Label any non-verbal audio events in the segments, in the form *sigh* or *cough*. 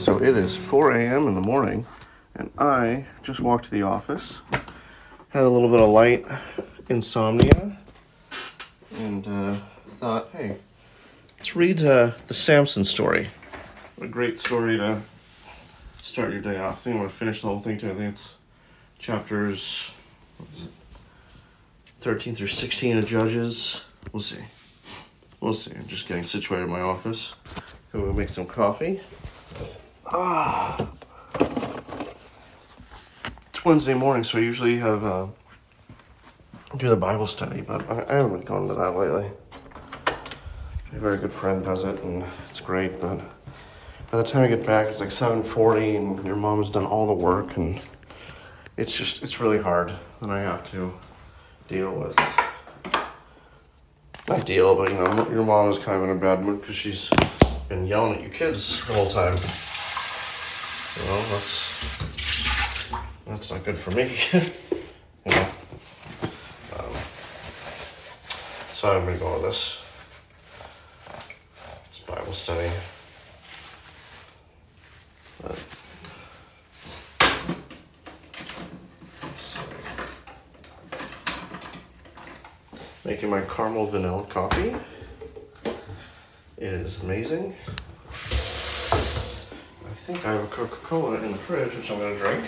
So it is 4 a.m. in the morning, and I just walked to the office. Had a little bit of light insomnia, and uh, thought, hey, let's read uh, the Samson story. What a great story to start your day off. I think I'm going to finish the whole thing too. I think it's chapters what is it, 13 through 16 of Judges. We'll see. We'll see. I'm just getting situated in my office. Go make some coffee. Ah. It's Wednesday morning, so I usually have uh, do the Bible study, but I, I haven't been going to that lately. A very good friend does it, and it's great. But by the time I get back, it's like 7:40, and your mom has done all the work, and it's just it's really hard. And I have to deal with not deal, but you know, your mom is kind of in a bad mood because she's been yelling at you kids the whole time. Well, that's that's not good for me. *laughs* Um, so I'm gonna go with this. It's Bible study. Making my caramel vanilla coffee. It is amazing. I think I have a Coca Cola in the fridge, which I'm going to drink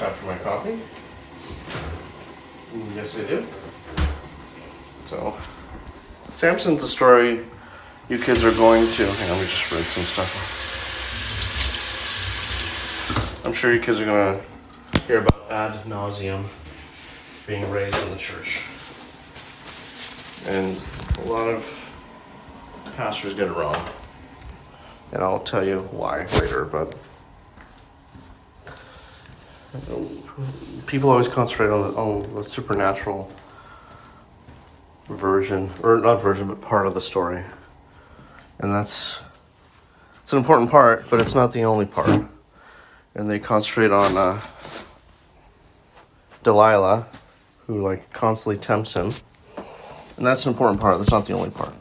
after my coffee. Mm, Yes, I do. So, Samson's a story you kids are going to. Hang on, just read some stuff. I'm sure you kids are going to hear about ad nauseum being raised in the church. And a lot of pastors get it wrong. And I'll tell you why later, but people always concentrate on the, on the supernatural version, or not version, but part of the story. And that's it's an important part, but it's not the only part. And they concentrate on uh, Delilah, who like constantly tempts him. And that's an important part. That's not the only part.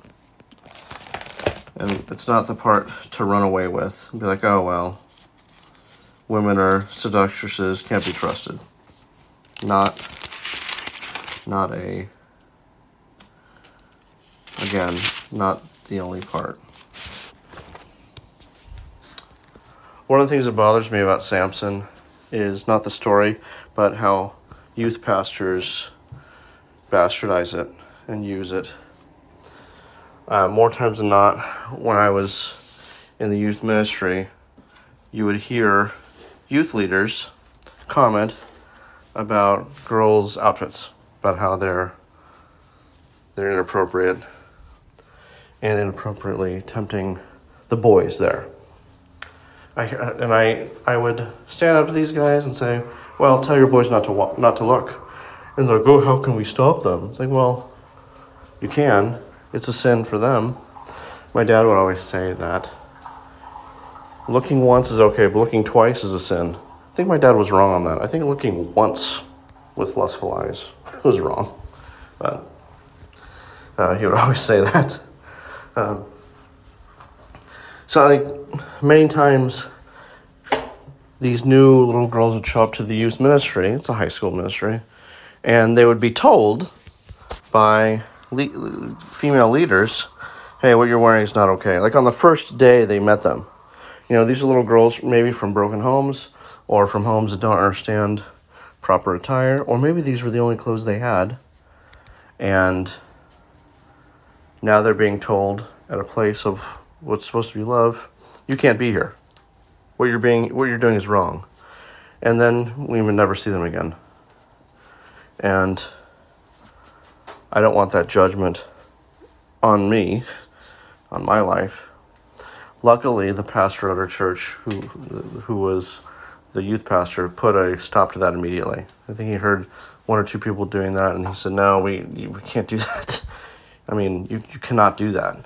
And it's not the part to run away with and be like, oh, well, women are seductresses, can't be trusted. Not, not a, again, not the only part. One of the things that bothers me about Samson is not the story, but how youth pastors bastardize it and use it. Uh, more times than not, when I was in the youth ministry, you would hear youth leaders comment about girls' outfits, about how they're they're inappropriate and inappropriately tempting the boys there. I and I I would stand up to these guys and say, "Well, tell your boys not to wa- not to look," and they'll go, "How can we stop them?" It's like, well, you can. It's a sin for them. My dad would always say that looking once is okay, but looking twice is a sin. I think my dad was wrong on that. I think looking once with lustful eyes *laughs* was wrong, but uh, he would *laughs* always say that. Um, so, like many times, these new little girls would show up to the youth ministry. It's a high school ministry, and they would be told by le- female leaders, "Hey, what you're wearing is not okay." Like on the first day they met them, you know, these are little girls maybe from broken homes or from homes that don't understand proper attire, or maybe these were the only clothes they had, and now they're being told at a place of what's supposed to be love, you can't be here. What you're being, what you're doing is wrong, and then we would never see them again. And I don't want that judgment on me, on my life. Luckily, the pastor at our church, who who was the youth pastor, put a stop to that immediately. I think he heard one or two people doing that, and he said, "No, we we can't do *laughs* that. I mean, you you cannot do that.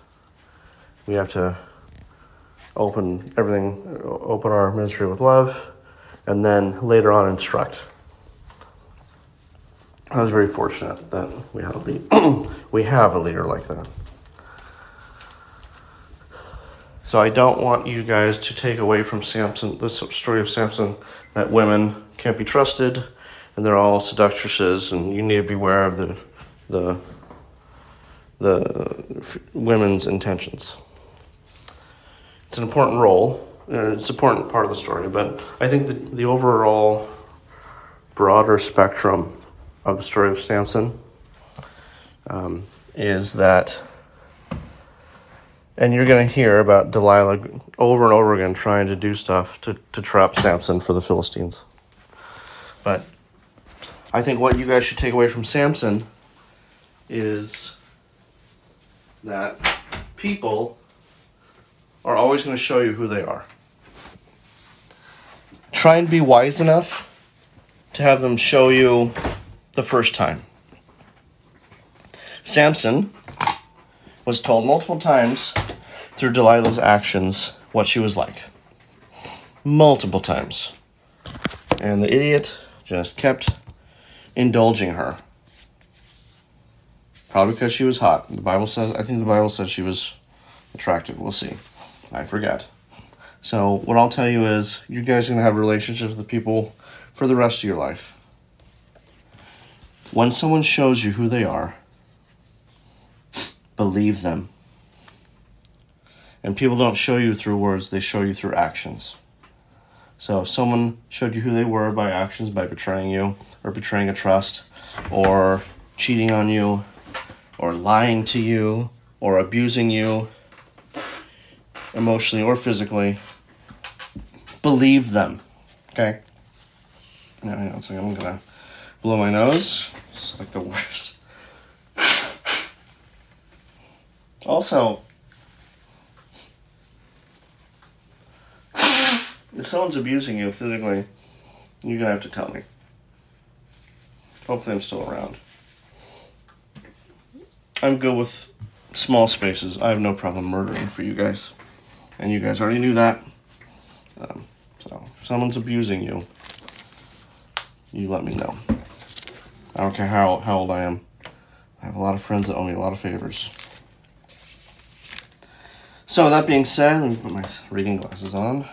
We have to open everything, open our ministry with love, and then later on instruct." I was very fortunate that we had a lead. *clears throat* we have a leader like that. So I don't want you guys to take away from Samson, this story of Samson, that women can't be trusted and they're all seductresses and you need to beware of the, the, the women's intentions. It's an important role. Uh, it's an important part of the story, but I think the, the overall broader spectrum of the story of Samson um, is that, and you're going to hear about Delilah over and over again trying to do stuff to, to trap Samson for the Philistines. But I think what you guys should take away from Samson is that people are always going to show you who they are. Try and be wise enough to have them show you the first time. Samson was told multiple times through Delilah's actions what she was like. Multiple times. And the idiot just kept indulging her. Probably because she was hot. The Bible says, I think the Bible says she was attractive. We'll see. I forget. So, what I'll tell you is, you guys are going to have relationships with people for the rest of your life. When someone shows you who they are, believe them. And people don't show you through words, they show you through actions. So if someone showed you who they were by actions, by betraying you, or betraying a trust, or cheating on you, or lying to you, or abusing you, emotionally or physically, believe them. Okay? Now, hang on a second. I'm gonna blow my nose. It's like the worst. also, if someone's abusing you physically, you're gonna have to tell me. Hopefully, I'm still around. I'm good with small spaces. I have no problem murdering for you guys. And you guys already knew that. Um, so, if someone's abusing you, you let me know. I don't care how, how old I am. I have a lot of friends that owe me a lot of favors. So, that being said, let me put my reading glasses on.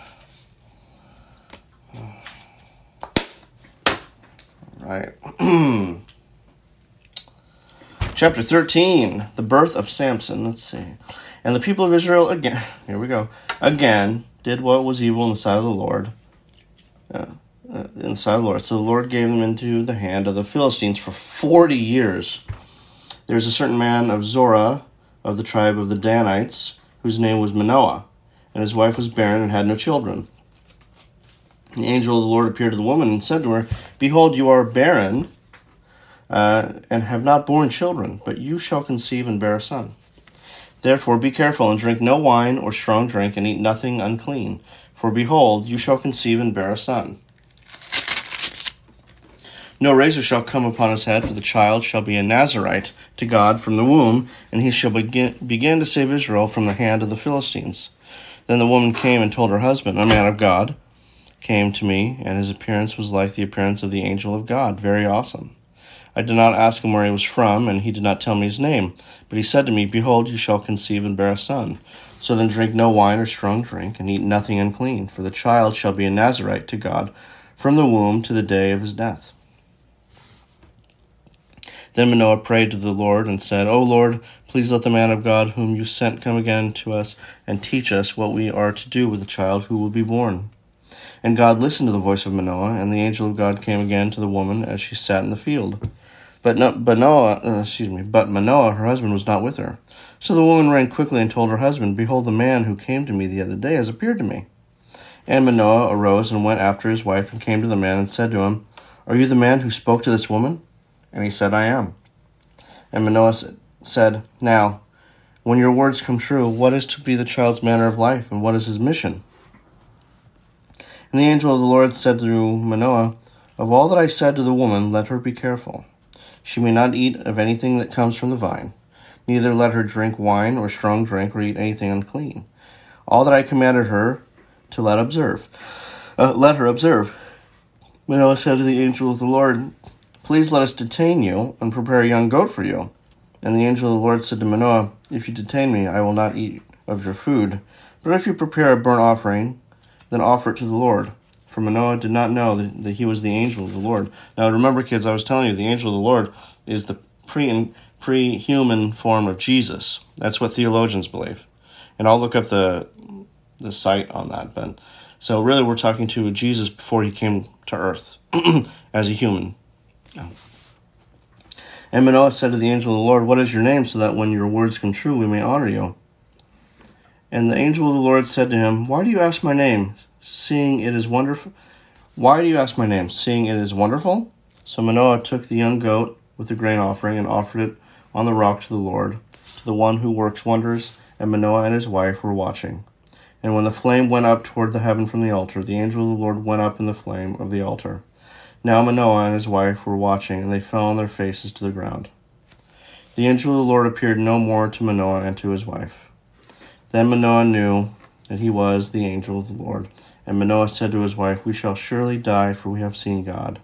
Right. *clears throat* Chapter 13 The birth of Samson. Let's see. And the people of Israel again, here we go, again did what was evil in the sight of the Lord. Uh, uh, in the the Lord. So the Lord gave them into the hand of the Philistines for 40 years. There was a certain man of Zorah of the tribe of the Danites whose name was Manoah, and his wife was barren and had no children. The angel of the Lord appeared to the woman and said to her, Behold, you are barren uh, and have not borne children, but you shall conceive and bear a son. Therefore be careful and drink no wine or strong drink, and eat nothing unclean. For behold, you shall conceive and bear a son. No razor shall come upon his head, for the child shall be a Nazarite to God from the womb, and he shall begin, begin to save Israel from the hand of the Philistines. Then the woman came and told her husband, A man of God came to me, and his appearance was like the appearance of the angel of God, very awesome. I did not ask him where he was from, and he did not tell me his name. But he said to me, Behold, you shall conceive and bear a son. So then drink no wine or strong drink, and eat nothing unclean, for the child shall be a Nazarite to God from the womb to the day of his death. Then Manoah prayed to the Lord and said, O Lord, please let the man of God whom you sent come again to us and teach us what we are to do with the child who will be born. And God listened to the voice of Manoah, and the angel of God came again to the woman as she sat in the field. But no, but Noah, uh, excuse me, but Manoah, her husband, was not with her. So the woman ran quickly and told her husband, Behold, the man who came to me the other day has appeared to me. And Manoah arose and went after his wife and came to the man and said to him, Are you the man who spoke to this woman? And he said, I am. And Manoah said, Now, when your words come true, what is to be the child's manner of life, and what is his mission? And the angel of the Lord said to Manoah, Of all that I said to the woman, let her be careful. She may not eat of anything that comes from the vine, neither let her drink wine or strong drink or eat anything unclean. All that I commanded her to let observe, uh, let her observe. Manoah said to the angel of the Lord, Please let us detain you and prepare a young goat for you. And the angel of the Lord said to Manoah, If you detain me, I will not eat of your food, But if you prepare a burnt offering, then offer it to the Lord. For Manoah did not know that, he was the angel of the Lord. Now remember, kids, I was telling you the angel of the Lord is the pre pre human form of Jesus. That's what theologians believe. And I'll look up the the site on that. But so really, we're talking to Jesus before he came to earth *clears throat* as a human. And Manoah said to the angel of the Lord, What is your name, so that when your words come true, we may honor you? And the angel of the Lord said to him, Why do you ask my name, seeing it is wonderful? Why do you ask my name, seeing it is wonderful? So Manoah took the young goat with the grain offering and offered it on the rock to the Lord, to the one who works wonders, and Manoah and his wife were watching. And when the flame went up toward the heaven from the altar, the angel of the Lord went up in the flame of the altar. Now Manoah and his wife were watching, and they fell on their faces to the ground. The angel of the Lord appeared no more to Manoah and to his wife. Then Manoah knew that he was the angel of the Lord. And Manoah said to his wife, We shall surely die, for we have seen God.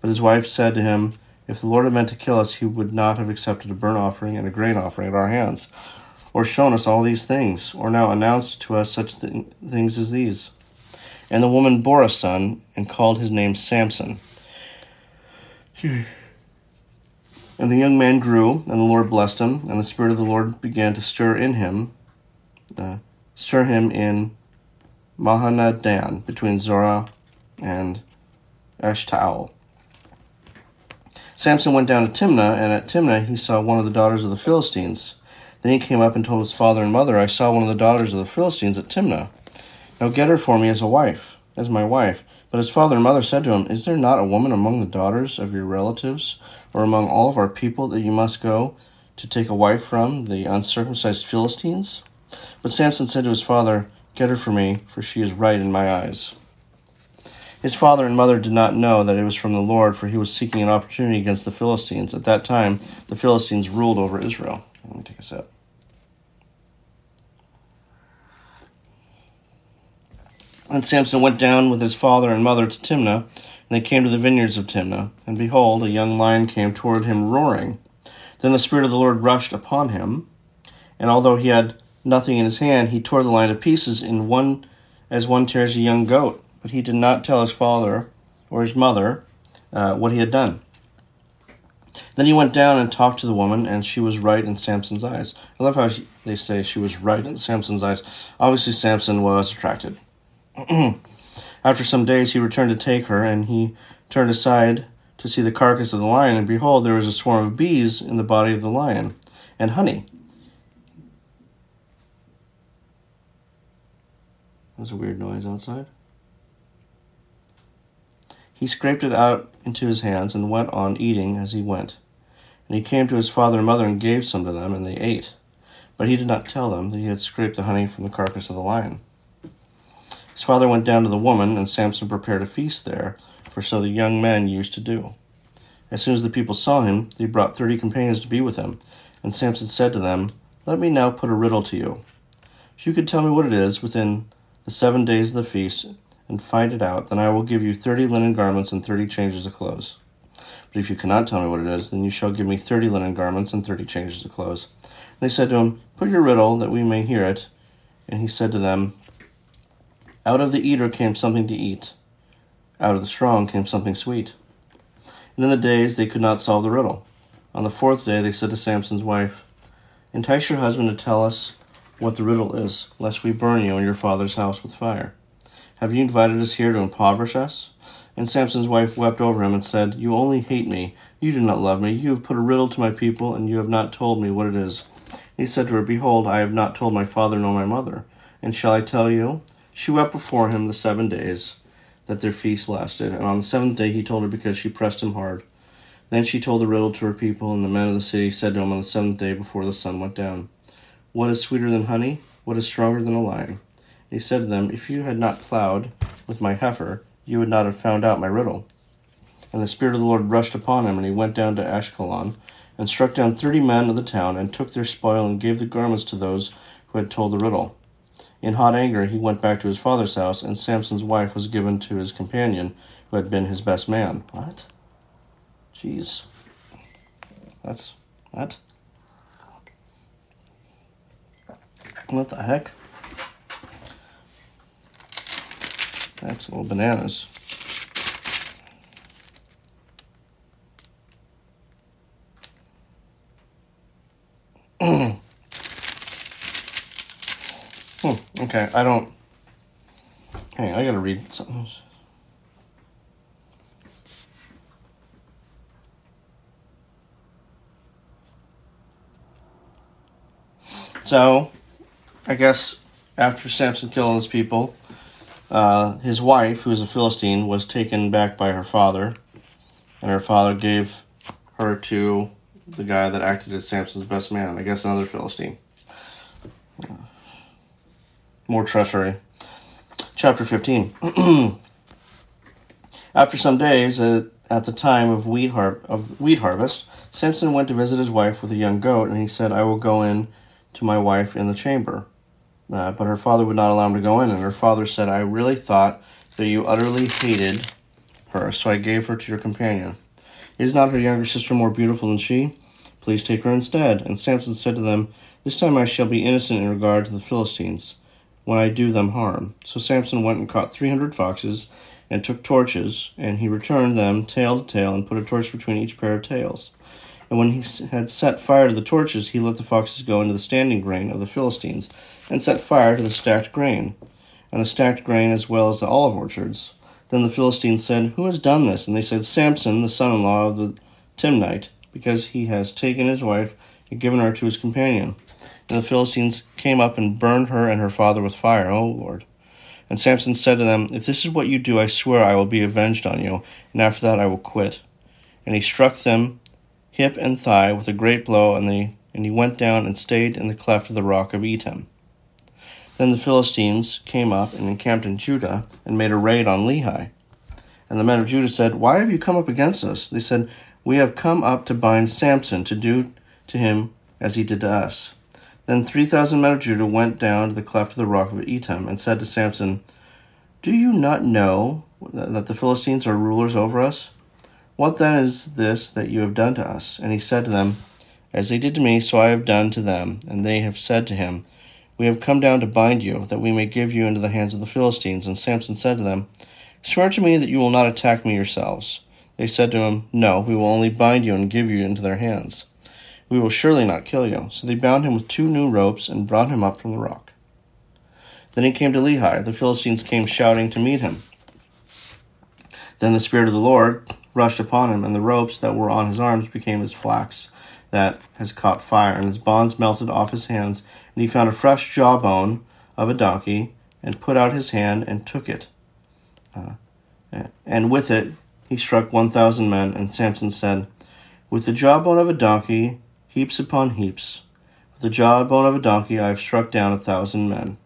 But his wife said to him, If the Lord had meant to kill us, he would not have accepted a burnt offering and a grain offering at our hands, or shown us all these things, or now announced to us such th- things as these. And the woman bore a son and called his name Samson. And the young man grew, and the Lord blessed him, and the Spirit of the Lord began to stir in him, uh, stir him in Mahaneh-dan, between Zorah and Eshtaol. Samson went down to Timnah, and at Timnah he saw one of the daughters of the Philistines. Then he came up and told his father and mother, I saw one of the daughters of the Philistines at Timnah. Now get her for me as a wife, as my wife. But his father and mother said to him, Is there not a woman among the daughters of your relatives, or among all of our people, that you must go to take a wife from, the uncircumcised Philistines? But Samson said to his father, Get her for me, for she is right in my eyes. His father and mother did not know that it was from the Lord, for he was seeking an opportunity against the Philistines. At that time, the Philistines ruled over Israel. Let me take a sip. And Samson went down with his father and mother to Timnah, and they came to the vineyards of Timnah. And behold, a young lion came toward him roaring. Then the Spirit of the Lord rushed upon him, and although he had nothing in his hand, he tore the lion to pieces in one as one tears a young goat. But he did not tell his father or his mother uh, what he had done. Then he went down and talked to the woman, and she was right in Samson's eyes. I love how he, they say she was right in Samson's eyes. Obviously, Samson was attracted. *clears throat* After some days, he returned to take her, and he turned aside to see the carcass of the lion, and behold, there was a swarm of bees in the body of the lion, and honey. There's a weird noise outside. He scraped it out into his hands and went on eating as he went. And he came to his father and mother and gave some to them, and they ate. But he did not tell them that he had scraped the honey from the carcass of the lion. His father went down to the woman, and Samson prepared a feast there, for so the young men used to do. As soon as the people saw him, they brought thirty companions to be with him. And Samson said to them, Let me now put a riddle to you. If you could tell me what it is within the seven days of the feast, and find it out, then I will give you thirty linen garments and thirty changes of clothes. But if you cannot tell me what it is, then you shall give me thirty linen garments and thirty changes of clothes. And they said to him, Put your riddle, that we may hear it. And he said to them, out of the eater came something to eat. Out of the strong came something sweet. And in the days they could not solve the riddle. On the fourth day they said to Samson's wife, Entice your husband to tell us what the riddle is, lest we burn you and your father's house with fire. Have you invited us here to impoverish us? And Samson's wife wept over him and said, You only hate me. You do not love me. You have put a riddle to my people, and you have not told me what it is. He said to her, Behold, I have not told my father nor my mother. And shall I tell you? She wept before him the seven days that their feast lasted, and on the seventh day he told her because she pressed him hard. Then she told the riddle to her people, and the men of the city said to him on the seventh day before the sun went down, What is sweeter than honey? What is stronger than a lion? He said to them, If you had not plowed with my heifer, you would not have found out my riddle. And the Spirit of the Lord rushed upon him, and he went down to Ashkelon, and struck down thirty men of the town, and took their spoil, and gave the garments to those who had told the riddle. In hot anger, he went back to his father's house, and Samson's wife was given to his companion, who had been his best man. What? Jeez. That's. What? What the heck? That's a little bananas. *clears throat* hmm, okay, I don't. Hey, I gotta read something. So, I guess after Samson killed his people, uh, his wife, who was a Philistine, was taken back by her father, and her father gave her to the guy that acted as Samson's best man. I guess another Philistine. More treachery. Chapter 15. *clears throat* After some days, uh, at the time of wheat, har- of wheat harvest, Samson went to visit his wife with a young goat, and he said, I will go in to my wife in the chamber. Uh, but her father would not allow him to go in, and her father said, I really thought that you utterly hated her, so I gave her to your companion. Is not her younger sister more beautiful than she? Please take her instead. And Samson said to them, This time I shall be innocent in regard to the Philistines, when I do them harm. So Samson went and caught three hundred foxes, and took torches, and he returned them tail to tail, and put a torch between each pair of tails. And when he had set fire to the torches, he let the foxes go into the standing grain of the Philistines, and set fire to the stacked grain, and the stacked grain as well as the olive orchards. Then the Philistines said, Who has done this? And they said, Samson, the son in law of the Timnite, because he has taken his wife and given her to his companion. And the Philistines came up and burned her and her father with fire, O Lord. And Samson said to them, If this is what you do, I swear I will be avenged on you, and after that I will quit. And he struck them hip and thigh with a great blow, and, they, and he went down and stayed in the cleft of the rock of Etam. Then the Philistines came up and encamped in Judah and made a raid on Lehi. And the men of Judah said, Why have you come up against us? They said, We have come up to bind Samson, to do to him as he did to us. Then three thousand men of Judah went down to the cleft of the rock of Etam and said to Samson, Do you not know that the Philistines are rulers over us? What then is this that you have done to us? And he said to them, As they did to me, so I have done to them. And they have said to him, We have come down to bind you, that we may give you into the hands of the Philistines. And Samson said to them, Swear to me that you will not attack me yourselves. They said to him, No, we will only bind you and give you into their hands. We will surely not kill you. So they bound him with two new ropes and brought him up from the rock. Then he came to Lehi. The Philistines came shouting to meet him. Then the Spirit of the Lord rushed upon him, and the ropes that were on his arms became as flax that has caught fire, and his bonds melted off his hands. And he found a fresh jawbone of a donkey, and put out his hand and took it. Uh, and with it he struck one thousand men. And Samson said, With the jawbone of a donkey, heaps upon heaps. With the jawbone of a donkey, I have struck down a thousand men.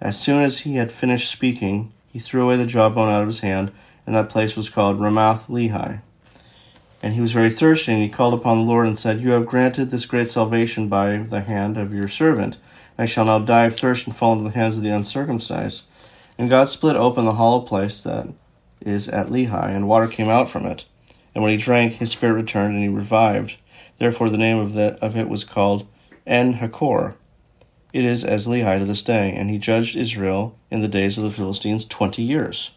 As soon as he had finished speaking, he threw away the jawbone out of his hand and that place was called Ramath Lehi. And he was very thirsty, and he called upon the Lord and said, You have granted this great salvation by the hand of your servant. I shall now die of thirst and fall into the hands of the uncircumcised. And God split open the hollow place that is at Lehi, and water came out from it. And when he drank, his spirit returned, and he revived. Therefore the name of, the, of it was called En Hakkore. It is as Lehi to this day, and he judged Israel in the days of the Philistines twenty years.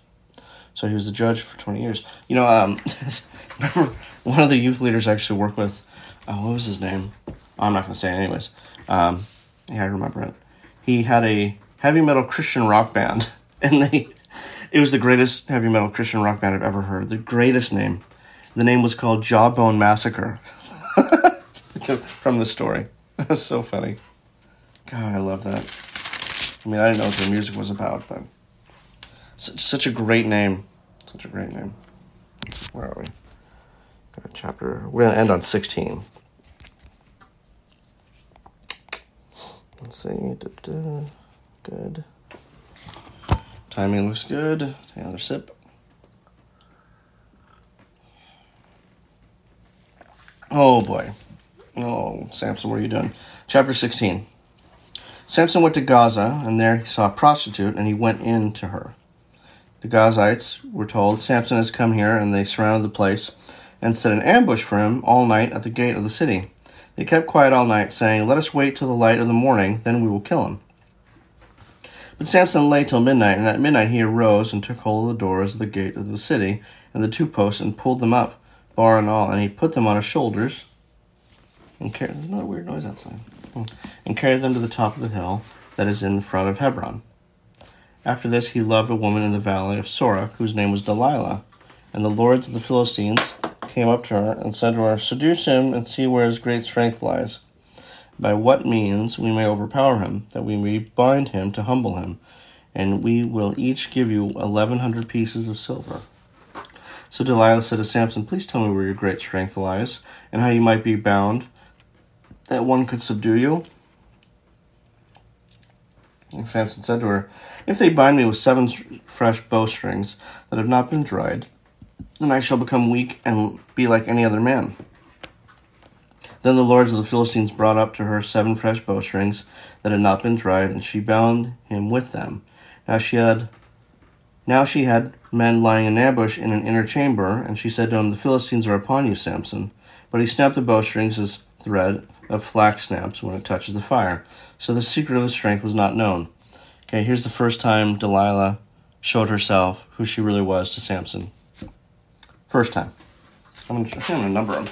So he was a judge for 20 years. You know, um, *laughs* remember one of the youth leaders I actually worked with, oh, what was his name? I'm not going to say it anyways. Um, yeah, I remember it. He had a heavy metal Christian rock band, *laughs* and they, it was the greatest heavy metal Christian rock band I've ever heard. The greatest name. The name was called Jawbone Massacre. From the story. *laughs* That's so funny. God, I love that. I mean, I didn't know what their music was about, but such, such a great name. Such a great name. Where are we? Got a chapter. We're to end on 16. Let's see. Da-da. Good. Timing looks good. Another sip. Oh boy. Oh, Samson, what are you doing? Chapter 16. Samson went to Gaza, and there he saw a prostitute, and he went in to her. The Gazites were told, Samson has come here, and they surrounded the place and set an ambush for him all night at the gate of the city. They kept quiet all night, saying, Let us wait till the light of the morning, then we will kill him. But Samson lay till midnight, and at midnight he arose and took hold of the doors of the gate of the city and the two posts and pulled them up, bar and all, and he put them on his shoulders and carried. There's another weird noise outside. Hmm. And carried them to the top of the hill that is in the front of Hebron. After this, he loved a woman in the valley of Sorek, whose name was Delilah, and the lords of the Philistines came up to her and said to her, Seduce him and see where his great strength lies by what means we may overpower him, that we may bind him to humble him, and we will each give you eleven hundred pieces of silver. So Delilah said to Samson, Please tell me where your great strength lies, and how you might be bound, that one could subdue you. And Samson said to her, If they bind me with seven fresh bowstrings that have not been dried, then I shall become weak and be like any other man. Then the lords of the Philistines brought up to her seven fresh bowstrings that had not been dried, and she bound him with them. Now she had now she had men lying in ambush in an inner chamber, and she said to him, The Philistines are upon you, Samson. But he snapped the bowstrings as thread of flax snaps when it touches the fire. So the secret of the strength was not known. Okay, here's the first time Delilah showed herself who she really was to Samson. First time. I'm going to number them.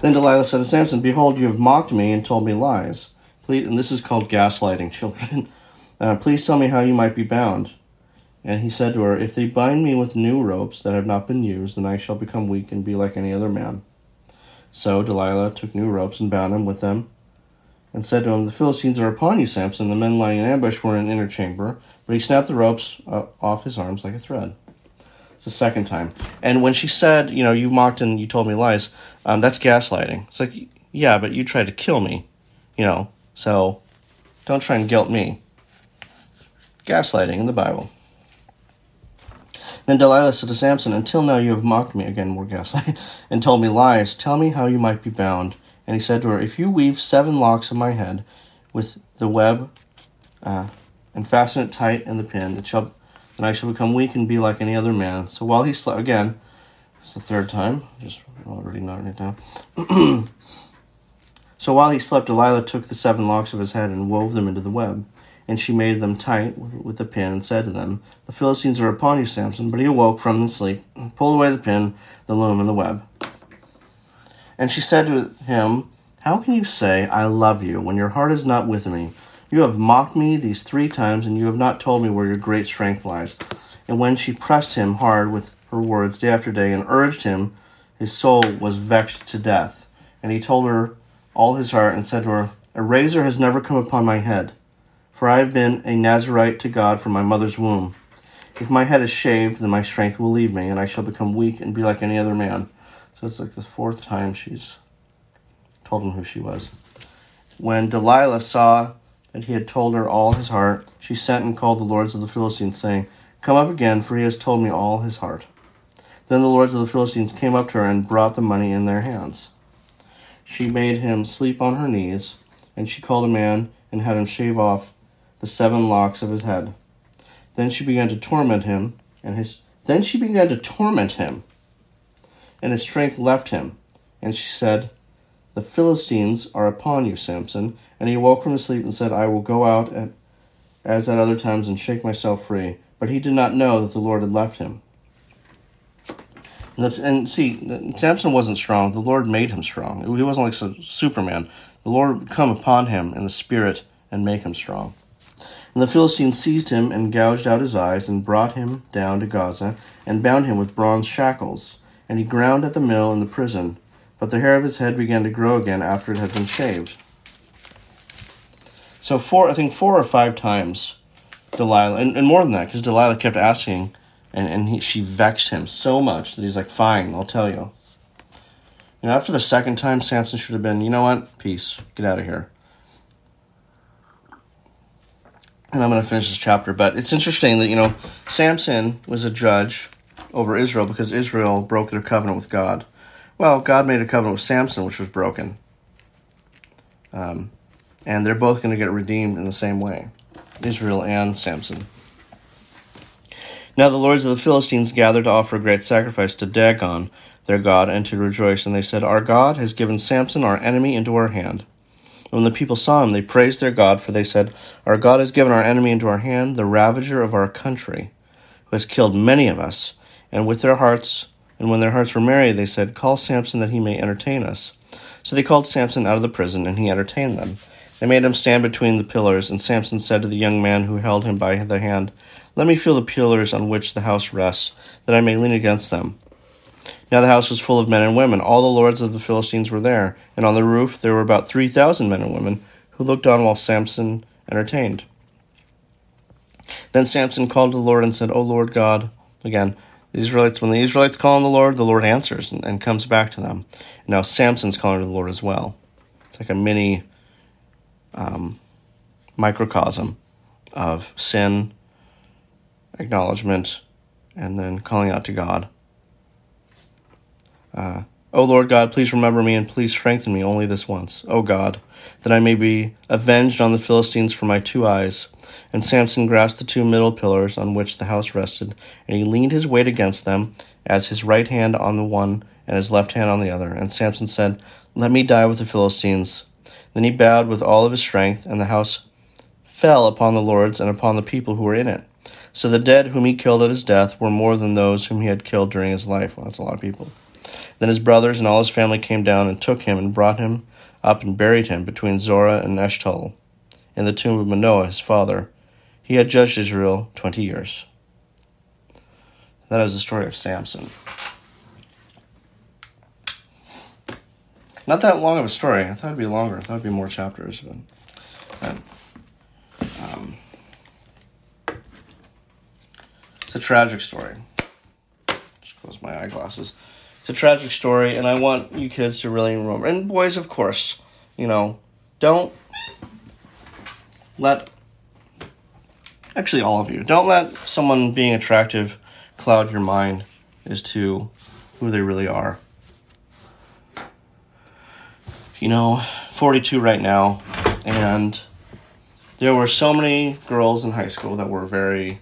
Then Delilah said to Samson, Behold, you have mocked me and told me lies. Please, and this is called gaslighting, *laughs* children. Uh, please tell me how you might be bound. And he said to her, If they bind me with new ropes that have not been used, then I shall become weak and be like any other man. So Delilah took new ropes and bound him with them, and said to him, The Philistines are upon you, Samson. The men lying in ambush were in an inner chamber, but he snapped the ropes uh, off his arms like a thread. It's the second time. And when she said, you know, you mocked and you told me lies, um, that's gaslighting. It's like, yeah, but you tried to kill me, you know, so don't try and guilt me. Gaslighting in the Bible. Then Delilah said to Samson, Until now you have mocked me, again more gaslighting, *laughs* and told me lies. Tell me how you might be bound. And he said to her, If you weave seven locks of my head with the web uh, and fasten it tight in the pin, it shall and I shall become weak and be like any other man. So while he slept, again, it's the third time, just already noting it down. *clears throat* so while he slept, Delilah took the seven locks of his head and wove them into the web. And she made them tight with a pin and said to them, The Philistines are upon you, Samson. But he awoke from the sleep, pulled away the pin, the loom, and the web. And she said to him, How can you say, I love you, when your heart is not with me? You have mocked me these three times, and you have not told me where your great strength lies. And when she pressed him hard with her words day after day and urged him, his soul was vexed to death. And he told her all his heart and said to her, A razor has never come upon my head, for I have been a Nazarite to God from my mother's womb. If my head is shaved, then my strength will leave me, and I shall become weak and be like any other man. So it's like the fourth time she's told him who she was. When Delilah saw that he had told her all his heart, she sent and called the lords of the Philistines, saying, Come up again, for he has told me all his heart. Then the lords of the Philistines came up to her and brought the money in their hands. She made him sleep on her knees, and she called a man and had him shave off the seven locks of his head. Then she began to torment him, and his then she began to torment him, and his strength left him. And she said, the Philistines are upon you, Samson. And he awoke from his sleep and said, I will go out at, as at other times and shake myself free. But he did not know that the Lord had left him. And, the, and see, Samson wasn't strong. The Lord made him strong. He wasn't like Superman. The Lord would come upon him in the spirit and make him strong. And the Philistines seized him and gouged out his eyes and brought him down to Gaza and bound him with bronze shackles. And he ground at the mill in the prison but the hair of his head began to grow again after it had been shaved. So four, I think four or five times, Delilah, and, and more than that, because Delilah kept asking, and, and he, she vexed him so much that he's like, fine, I'll tell you. Know, after the second time, Samson should have been, you know what, peace, get out of here. And I'm going to finish this chapter, but it's interesting that, you know, Samson was a judge over Israel because Israel broke their covenant with God. Well, God made a covenant with Samson, which was broken. Um, and they're both going to get redeemed in the same way Israel and Samson. Now the lords of the Philistines gathered to offer a great sacrifice to Dagon, their god, and to rejoice. And they said, Our God has given Samson, our enemy, into our hand. When the people saw him, they praised their God, for they said, Our God has given our enemy into our hand, the ravager of our country, who has killed many of us. And with their hearts, and when their hearts were merry, they said, Call Samson that he may entertain us. So they called Samson out of the prison, and he entertained them. They made him stand between the pillars, and Samson said to the young man who held him by the hand, Let me feel the pillars on which the house rests, that I may lean against them. Now the house was full of men and women. All the lords of the Philistines were there, and on the roof there were about three thousand men and women, who looked on while Samson entertained. Then Samson called to the Lord and said, O Lord God, again, the Israelites, when the Israelites call on the Lord, the Lord answers and, and comes back to them. And now Samson's calling to the Lord as well. It's like a mini um, microcosm of sin, acknowledgement, and then calling out to God. Uh, o Lord God, please remember me and please strengthen me only this once, O God, that I may be avenged on the Philistines for my two eyes. And Samson grasped the two middle pillars on which the house rested, and he leaned his weight against them, as his right hand on the one and his left hand on the other. And Samson said, Let me die with the Philistines. Then he bowed with all of his strength, and the house fell upon the lords and upon the people who were in it. So the dead whom he killed at his death were more than those whom he had killed during his life. Well, that's a lot of people. Then his brothers and all his family came down and took him and brought him up and buried him between Zorah and Eshtaol in the tomb of Manoah his father. He had judged Israel twenty years. That is the story of Samson. Not that long of a story. I thought it'd be longer. I thought it'd be more chapters, but um, it's a tragic story. Just close my eyeglasses. It's a tragic story, and I want you kids to really remember, and boys, of course, you know, don't let actually all of you don't let someone being attractive cloud your mind as to who they really are. You know 42 right now and there were so many girls in high school that were very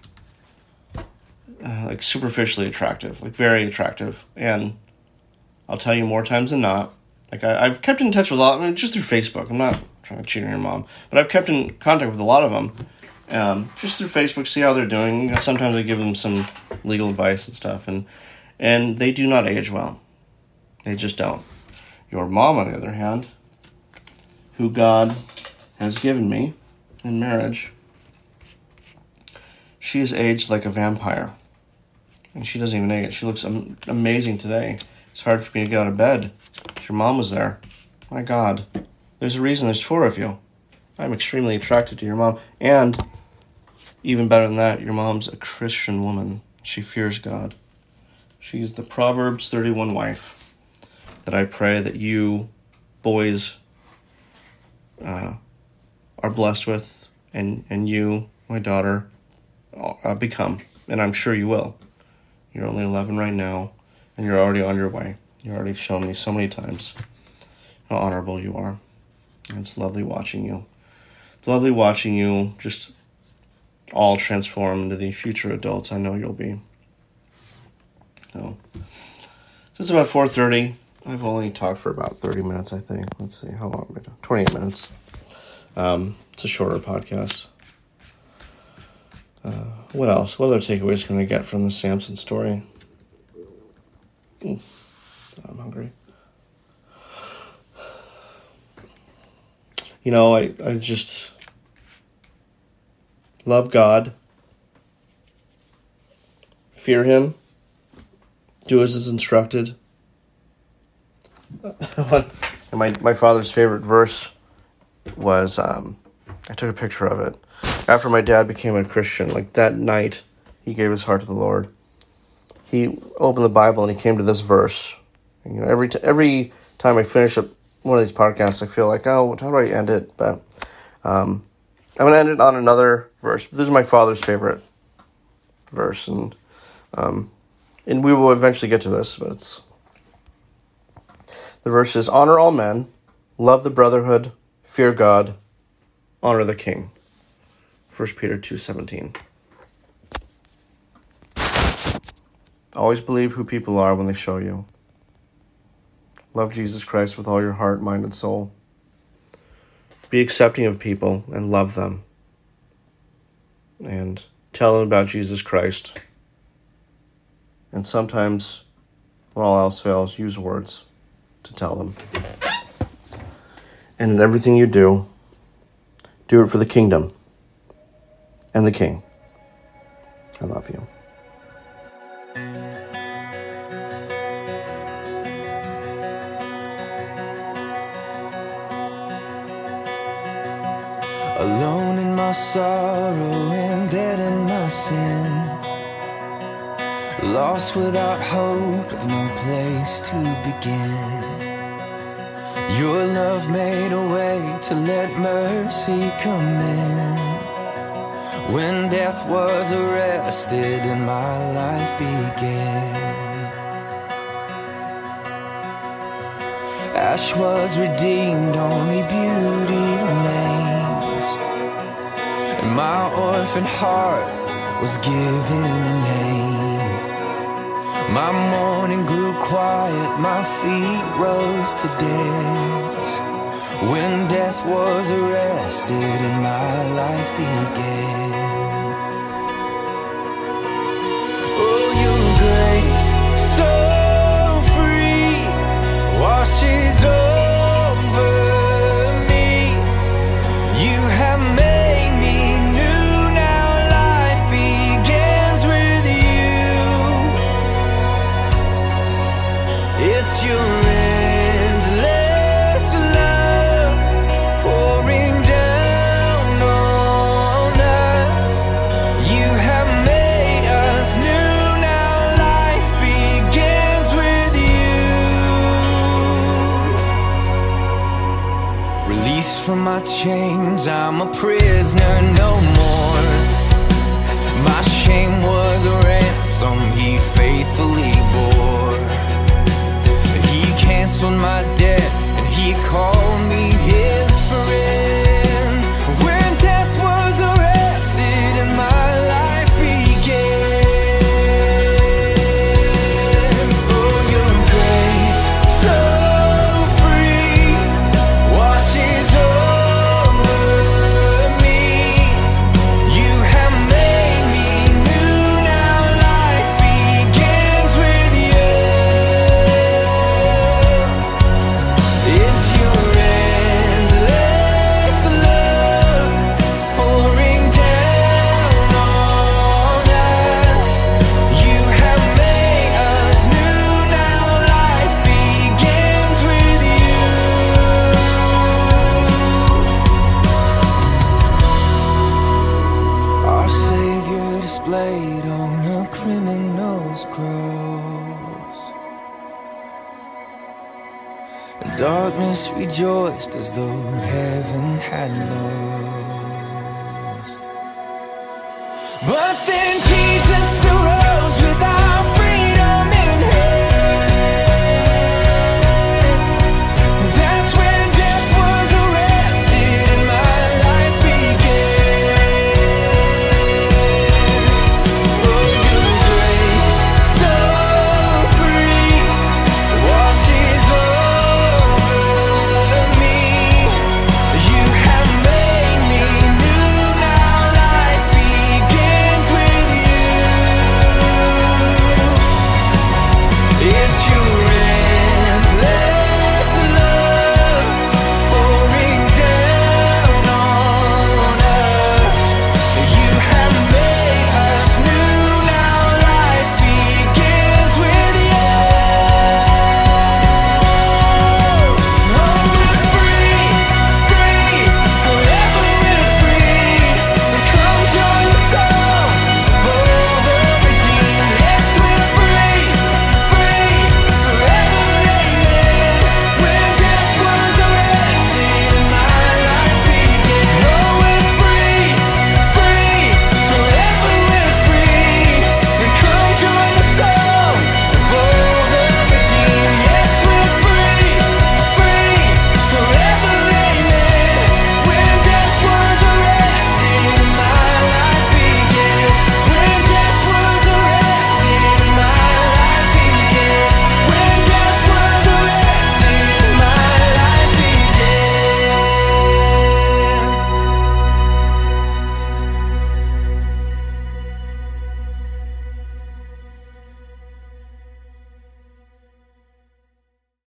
uh, like superficially attractive like very attractive and i'll tell you more times than not like I, have kept in touch with a lot I mean, just through facebook i'm not trying to cheat on your mom but i've kept in contact with a lot of them um, just through Facebook, see how they're doing. You know, sometimes I give them some legal advice and stuff, and and they do not age well. They just don't. Your mom, on the other hand, who God has given me in marriage, she is aged like a vampire, and she doesn't even age. She looks am- amazing today. It's hard for me to get out of bed. Your mom was there. My God, there's a reason. There's four of you. I'm extremely attracted to your mom, and even better than that, your mom's a Christian woman. She fears God. She's the Proverbs 31 wife that I pray that you boys uh, are blessed with, and, and you, my daughter, uh, become. And I'm sure you will. You're only 11 right now, and you're already on your way. You've already shown me so many times how honorable you are. And it's lovely watching you. It's lovely watching you just all transform into the future adults I know you'll be. So, it's about 4.30. I've only talked for about 30 minutes, I think. Let's see, how long? 28 minutes. Um, it's a shorter podcast. Uh, what else? What other takeaways can I get from the Samson story? Mm, I'm hungry. You know, I, I just love God, fear Him, do as is instructed. *laughs* my my father's favorite verse was um, I took a picture of it after my dad became a Christian. Like that night, he gave his heart to the Lord. He opened the Bible and he came to this verse. You know, every t- every time I finish up one of these podcasts, I feel like, oh, how do I end it? But um, I'm gonna end it on another verse. This is my father's favorite verse, and um, and we will eventually get to this, but it's the verse is honor all men, love the brotherhood, fear God, honor the king. 1 Peter 2:17. Always believe who people are when they show you. Love Jesus Christ with all your heart, mind, and soul. be accepting of people and love them. And tell them about Jesus Christ. And sometimes, when all else fails, use words to tell them. And in everything you do, do it for the kingdom and the king. I love you. Alone in my sorrow and dead in my sin. Lost without hope with no place to begin. Your love made a way to let mercy come in. When death was arrested and my life began. Ash was redeemed, only beauty remains. My orphan heart was given a name. My mourning grew quiet, my feet rose to dance. When death was arrested and my life began. Oh, your grace, so free, washes chains, I'm a prisoner no more. My shame was a ransom he faithfully bore. He canceled my darkness rejoiced as though heaven had lost. But then Jesus